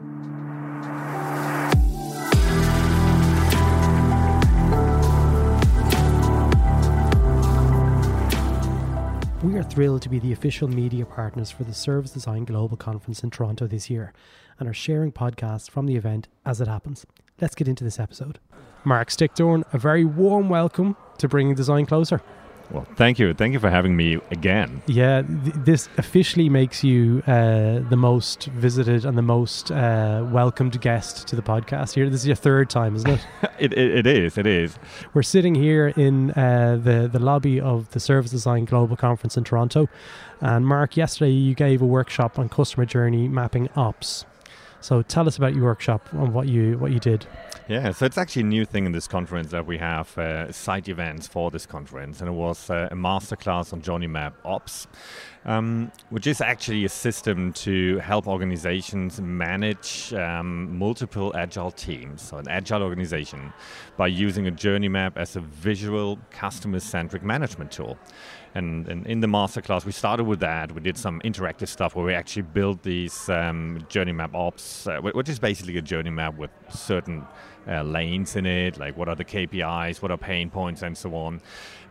We are thrilled to be the official media partners for the Service Design Global Conference in Toronto this year and are sharing podcasts from the event as it happens. Let's get into this episode. Marc Stickdorn, a very warm welcome to bringing design closer. Well, thank you. Thank you for having me again. Yeah, th- this officially makes you uh, the most visited and the most uh, welcomed guest to the podcast here. This is your third time, isn't it? it, it, it is. It is. We're sitting here in uh, the, the lobby of the Service Design Global Conference in Toronto. And Marc, yesterday you gave a workshop on customer journey mapping ops. So tell us about your workshop and what you what you did. Yeah, so it's actually a new thing in this conference that we have uh, site events for this conference, and it was uh, a masterclass on Journey Map Ops, um, which is actually a system to help organizations manage um, multiple agile teams, so an agile organization, by using a journey map as a visual, customer-centric management tool. And, and, in the masterclass, we started with that. We did some interactive stuff where we actually built these um, journey map ops, uh, which is basically a journey map with certain uh, lanes in it, like what are the KPIs, what are pain points, and so on.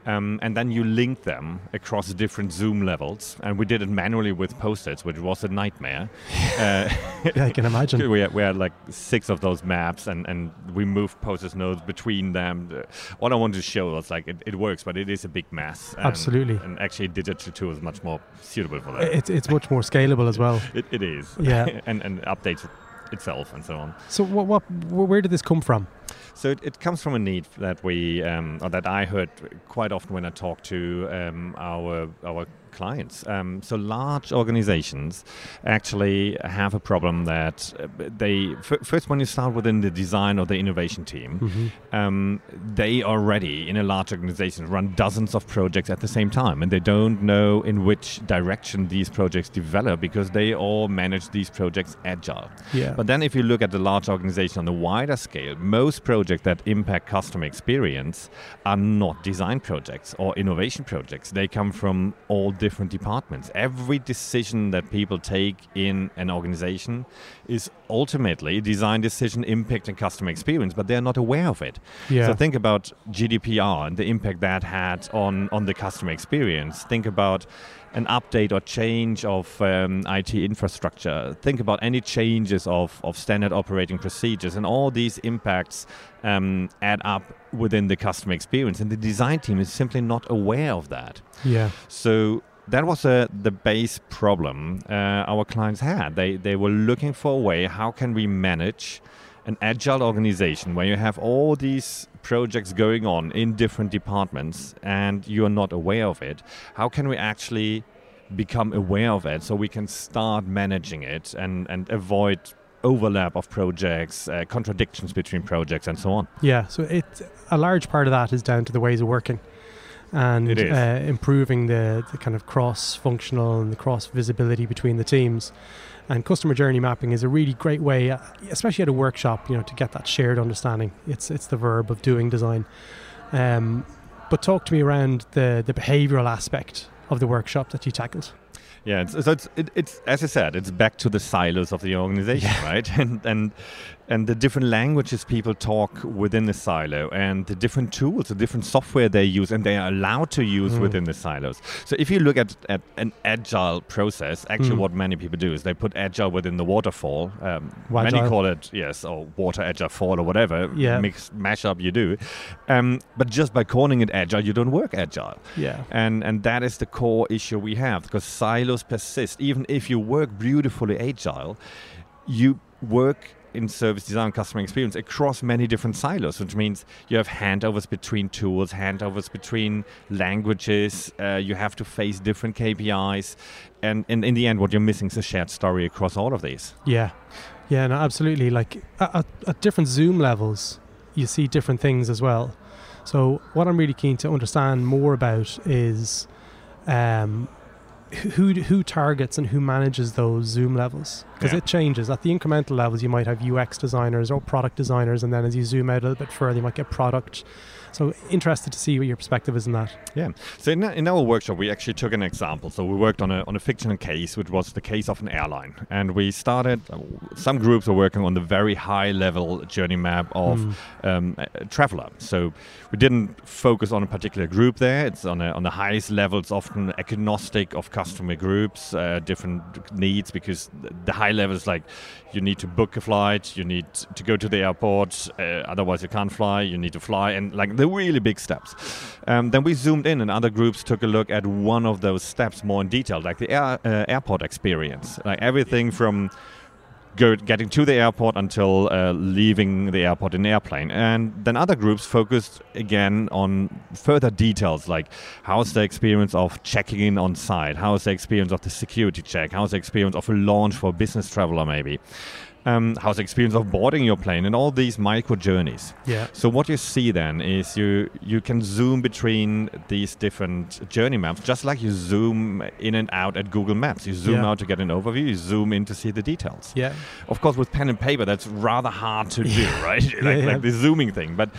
Um, and then you link them across different Zoom levels. And we did it manually with post-its, which was a nightmare. uh, yeah, I can imagine. we, had, we had like six of those maps, and, and we moved post-it notes between them. What I wanted to show was like it, it works, but it is a big mess. And, Absolutely. And actually, digital tool is much more suitable for that. It's, it's much more scalable as well. it, it is. Yeah. and, and updates itself and so on. So, what, what, where did this come from? So it, it, comes from a need that we, um, or that I heard quite often when I talk to um, our our clients. Um, so large organizations actually have a problem that uh, they f- first when you start within the design or the innovation team, mm-hmm. um, they already in a large organization run dozens of projects at the same time, and they don't know in which direction these projects develop because they all manage these projects agile. Yeah. But then if you look at the large organization on the wider scale, most projects that impact customer experience are not design projects or innovation projects. They come from all different different departments. Every decision that people take in an organization is ultimately a design decision impacting customer experience, but they're not aware of it. Yeah. So think about GDPR and the impact that had on, on the customer experience. Think about an update or change of um, IT infrastructure. Think about any changes of, of standard operating procedures, and all these impacts um, add up within the customer experience. And the design team is simply not aware of that. Yeah. So that was uh, the base problem uh, our clients had. They, they were looking for a way how can we manage an agile organization where you have all these projects going on in different departments and you're not aware of it. How can we actually become aware of it so we can start managing it and, and avoid overlap of projects, uh, contradictions between projects, and so on. Yeah, so it's a large part of that is down to the ways of working and uh, improving the, the kind of cross functional and the cross visibility between the teams. And customer journey mapping is a really great way, uh, especially at a workshop, you know, to get that shared understanding. It's it's the verb of doing design. Um, but talk to me around the the behavioural aspect of the workshop that you tackled. Yeah, it's, so it's it, it's as I said, it's back to the silos of the organization, yeah. right? And and and the different languages people talk within the silo and the different tools, the different software they use and they are allowed to use mm. within the silos. So if you look at, at an agile process, actually mm. what many people do is they put agile within the waterfall. Um, many call it, yes, or water agile fall or whatever, yeah. mix, mash up you do. Um, but just by calling it agile, you don't work agile. Yeah. And, and that is the core issue we have because silos persist. Even if you work beautifully agile, you work in service design customer experience across many different silos, which means you have handovers between tools, handovers between languages, uh, you have to face different KPIs, and, and in the end, what you're missing is a shared story across all of these. Yeah, yeah, no, absolutely. Like at, at different Zoom levels, you see different things as well. So, what I'm really keen to understand more about is um, who who targets and who manages those Zoom levels. Because yeah. it changes. At the incremental levels, you might have UX designers or product designers, and then as you zoom out a little bit further, you might get product so interested to see what your perspective is in that. Yeah. So in, in our workshop, we actually took an example. So we worked on a, on a fictional case, which was the case of an airline. And we started, uh, some groups are working on the very high level journey map of mm. um, a traveler. So we didn't focus on a particular group there. It's on, a, on the highest level. It's often agnostic of customer groups, uh, different needs, because the high level is like you need to book a flight, you need to go to the airport, uh, otherwise you can't fly, you need to fly, and like the really big steps. Um, then we zoomed in, and other groups took a look at one of those steps more in detail, like the air, uh, airport experience, like everything from getting to the airport until uh, leaving the airport in airplane. And then other groups focused again on further details like how's the experience of checking in on site, how's the experience of the security check, how's the experience of a launch for a business traveler maybe um, how's the experience of boarding your plane and all these micro journeys. Yeah. So what you see then is you you can zoom between these different journey maps, just like you zoom in and out at Google Maps. You zoom yeah. out to get an overview. You zoom in to see the details. Yeah. Of course, with pen and paper, that's rather hard to do, right? like, yeah, like the zooming thing, but.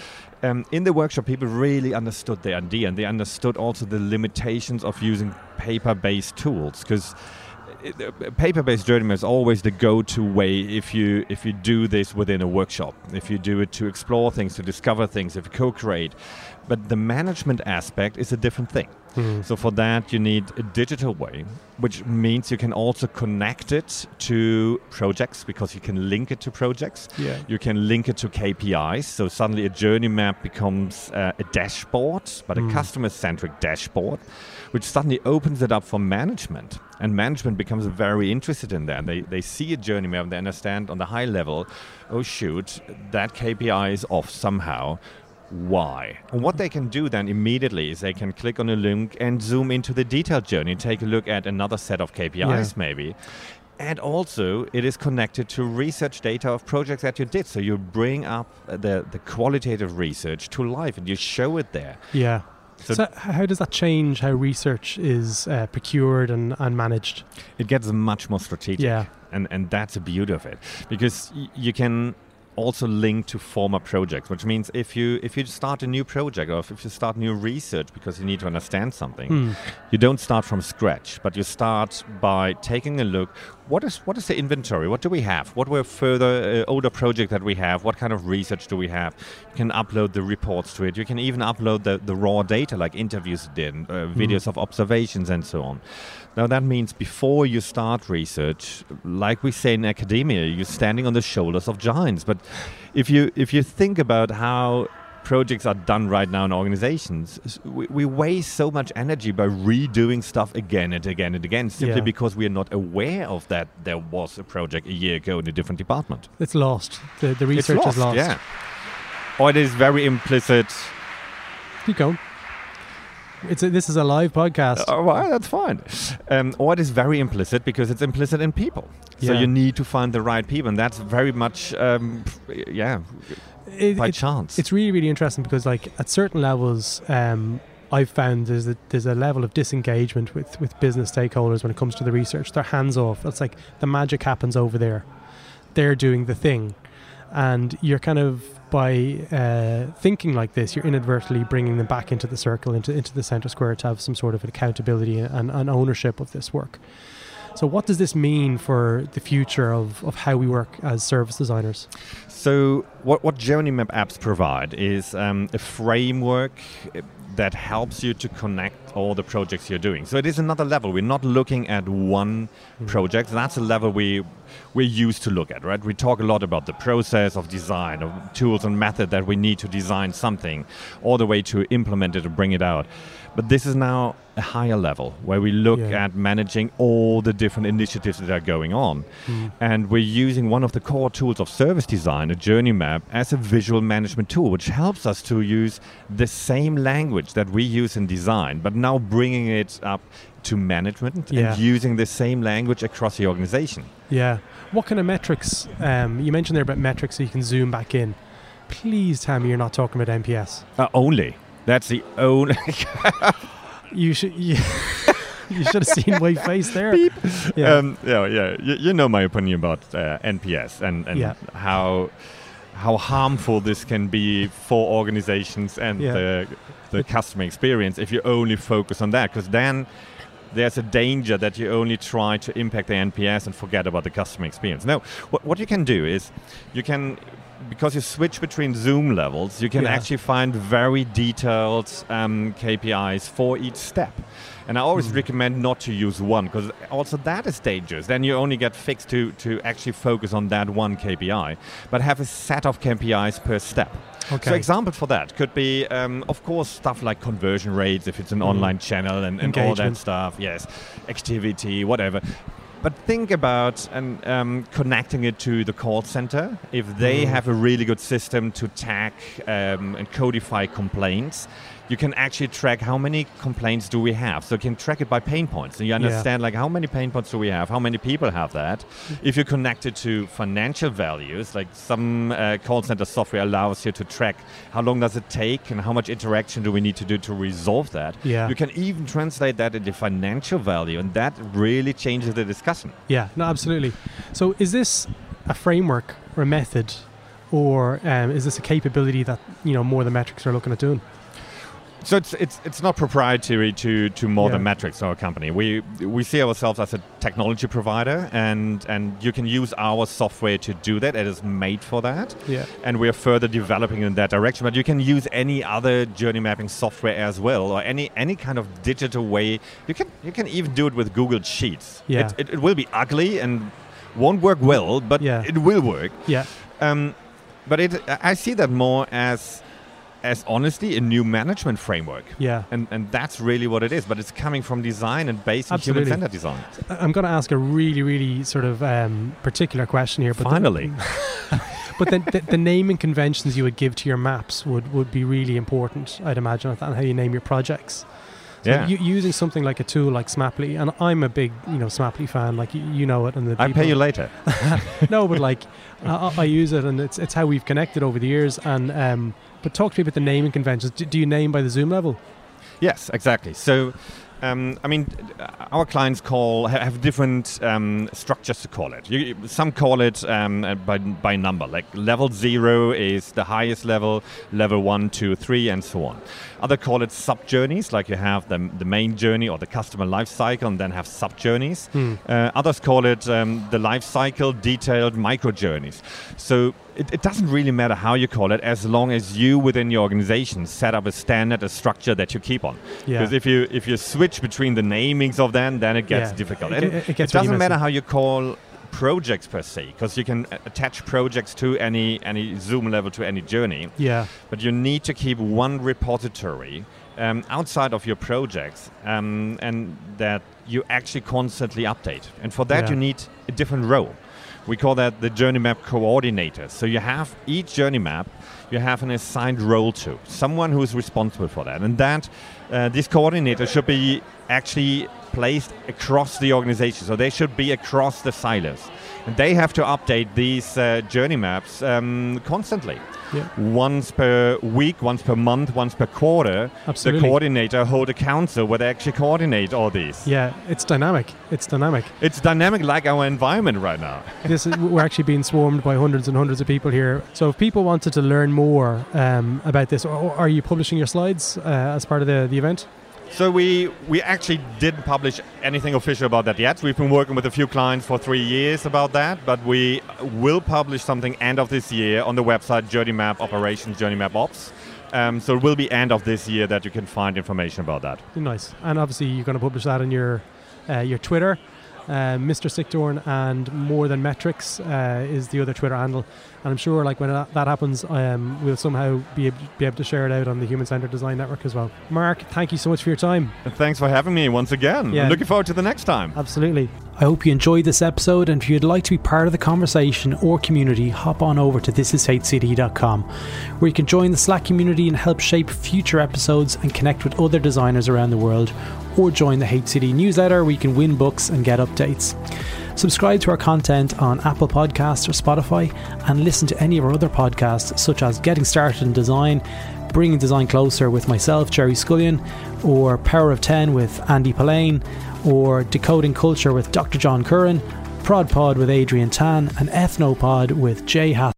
Um, in the workshop, people really understood the idea and they understood also the limitations of using paper based tools because paper-based journey is always the go-to way if you if you do this within a workshop. If you do it to explore things, to discover things, if you co-create. But the management aspect is a different thing. Mm. So for that, you need a digital way, which means you can also connect it to projects because you can link it to projects. Yeah. You can link it to KPIs. So suddenly a journey map becomes uh, a dashboard, but mm. a customer-centric dashboard which suddenly opens it up for management. And management becomes very interested in that. They, they see a journey map, they understand on the high level, oh shoot, that KPI is off somehow. Why? And what they can do then immediately is they can click on a link and zoom into the detailed journey, take a look at another set of KPIs yeah. maybe. And also, it is connected to research data of projects that you did. So you bring up the, the qualitative research to life and you show it there. Yeah. So, so, how does that change how research is uh, procured and, and managed? It gets much more strategic. Yeah. And, and that's the beauty of it. Because y- you can also linked to former projects, which means if you if you start a new project or if you start new research because you need to understand something, mm. you don't start from scratch, but you start by taking a look. What is what is the inventory? What do we have? What were further uh, older projects that we have? What kind of research do we have? You can upload the reports to it. You can even upload the, the raw data like interviews did, uh, hmm. videos mm. of observations and so on. Now, that means before you start research, like we say in academia, you're standing on the shoulders of giants. But if you, if you think about how projects are done right now in organizations, we, we, waste so much energy by redoing stuff again and again and again simply yeah. because we are not aware of that there was a project a year ago in a different department. It's lost. The, the research lost, is lost. Yeah. Or it is very implicit. Keep going. It's a, this is a live podcast. Uh, well, that's fine. Um, or it is very implicit because it's implicit in people. So you need to find the right people, and that's very much, um, yeah, it, by it, chance. It's really, really interesting because, like, at certain levels, um, I've found there's a there's a level of disengagement with with business stakeholders when it comes to the research. They're hands off. It's like the magic happens over there. They're doing the thing, and you're kind of by uh, thinking like this, you're inadvertently bringing them back into the circle, into into the center square, to have some sort of accountability and, and ownership of this work. So, what does this mean for the future of, of how we work as service designers? So, what, what Journey Map Ops provide is um, a framework that helps you to connect all the projects you're doing. So it is another level. We're not looking at one mm. project. That's a level we we're used to look at, right? We talk a lot about the process of design, of tools and method that we need to design something, all the way to implement it and bring it out. But this is now a higher level where we look yeah. at managing all the different initiatives that are going on. Mm. And we're using one of the core tools of service design, a journey map, as a visual management tool, which helps us to use the same language that we use in design, but now bringing it up to management yeah. and using the same language across the organization. Yeah. What kind of metrics? Um, you mentioned there about metrics so you can zoom back in. Please tell me you're not talking about NPS. Uh, only. That's the only. you should. Yeah. you should have seen my face there. Beep. Yeah, um, yeah, yeah. You, you, know my opinion about uh, NPS and, and yeah. how how harmful this can be for organizations and yeah. the the customer experience if you only focus on that because then there's a danger that you only try to impact the NPS and forget about the customer experience. Now, what, what you can do is you can because you switch between Zoom levels, you can yeah. actually find very detailed um, KPIs for each step. And I always mm. recommend not to use one because also that is dangerous. Then you only get fixed to, to actually focus on that one KPI, but have a set of KPIs per step. Okay. So example for that could be, um, of course, stuff like conversion rates if it's an mm. online channel and, and all that stuff. Yes, activity, whatever. But think about and um, connecting it to the call center. If they mm. have a really good system to tag um, and codify complaints, you can actually track how many complaints do we have. So you can track it by pain points. And you understand yeah. like how many pain points do we have, how many people have that. If you connect it to financial values, like some uh, call center software allows you to track how long does it take and how much interaction do we need to do to resolve that. Yeah. You can even translate that into financial value and that really changes the discussion. Yeah, no, absolutely. So is this a framework or a method or um, is this a capability that you know More than Metrics are looking at doing? So it's it's it's not proprietary to to more yeah. than metrics our company. We we see ourselves as a technology provider, and and you can use our software to do that. It is made for that. Yeah. And we are further developing in that direction. But you can use any other journey mapping software as well, or any any kind of digital way. You can you can even do it with Google Sheets. Yeah. It, it, it will be ugly and won't work well, but yeah. it will work. Yeah. Um, but it I see that more as as honestly a new management framework. Yeah. And and that's really what it is. But it's coming from design and based on human centered design. I'm going to ask a really, really sort of um, particular question here. But Finally. The, but then the, the, naming conventions you would give to your maps would, would be really important, I'd imagine, and how you name your projects. Yeah. using something like a tool like Smaply, and I'm a big, you know, Smaply fan. Like you, you know it, and the I pay you later. no, but like I, I, use it, and it's it's how we've connected over the years. And um, but talk to me about the naming conventions. Do, do you name by the Zoom level? Yes, exactly. So um, I mean, our clients call have different um, structures to call it. You, some call it um, uh, by, by number, like level zero is the highest level, level one, two, three, and so on. Other call it sub journeys, like you have the, the main journey or the customer life cycle, and then have sub journeys. Hmm. Uh, others call it um, the life cycle detailed micro journeys. So it, it, doesn't really matter how you call it as long as you within your organization set up a standard, a structure that you keep on. Because yeah. if you if you switch between the namings of them, then it gets yeah. difficult. It, it, it, doesn't matter how you call projects per se, because you can attach projects to any any Zoom level to any journey. Yeah. But you need to keep one repository um, outside of your projects, um, and that you actually constantly update. And for that, yeah. you need a different role. We call that the journey map coordinator. So you have each journey map, you have an assigned role to someone who is responsible for that, and that uh, this coordinator should be actually placed across the organization. So they should be across the silos, and they have to update these uh, journey maps um, constantly yeah. once per week, once per month, once per quarter. Absolutely. The coordinator hold a council where they actually coordinate all these. Yeah, it's dynamic. It's dynamic. It's dynamic like our environment right now. this is, we're actually being swarmed by hundreds and hundreds of people here. So if people wanted to learn more um, about this, are you publishing your slides uh, as part of the, the event? So we we actually didn't publish anything official about that yet. We've been working with a few clients for three years about that, but we will publish something end of this year on the website Journey Map Operations, Journey Map Ops. Um, so it will be end of this year that you can find information about that. Nice, and obviously you're going to publish that on your uh, your Twitter. Uh, Mr. Stickdorn and More Than Metrics uh, is the other Twitter handle. And I'm sure like when that, happens, um, we'll somehow be able, be able to share it out on the Human Centered Design Network as well. Marc, thank you so much for your time. thanks for having me once again. Yeah. I'm looking forward to the next time. Absolutely. I hope you enjoyed this episode, and if you'd like to be part of the conversation or community, hop on over to thisishcd.com, where you can join the Slack community and help shape future episodes and connect with other designers around the world, or join the HCD newsletter where you can win books and get updates. Subscribe to our content on Apple Podcasts or Spotify and listen to any of our other podcasts, such as Getting Started in Design, Bringing Design Closer with myself, Gerry Scullion, or Power of 10 with Andy Polaine, or Decoding Culture with Dr. John Curran, Prod Pod with Adrian Tan, and Ethnopod with Jay Hath.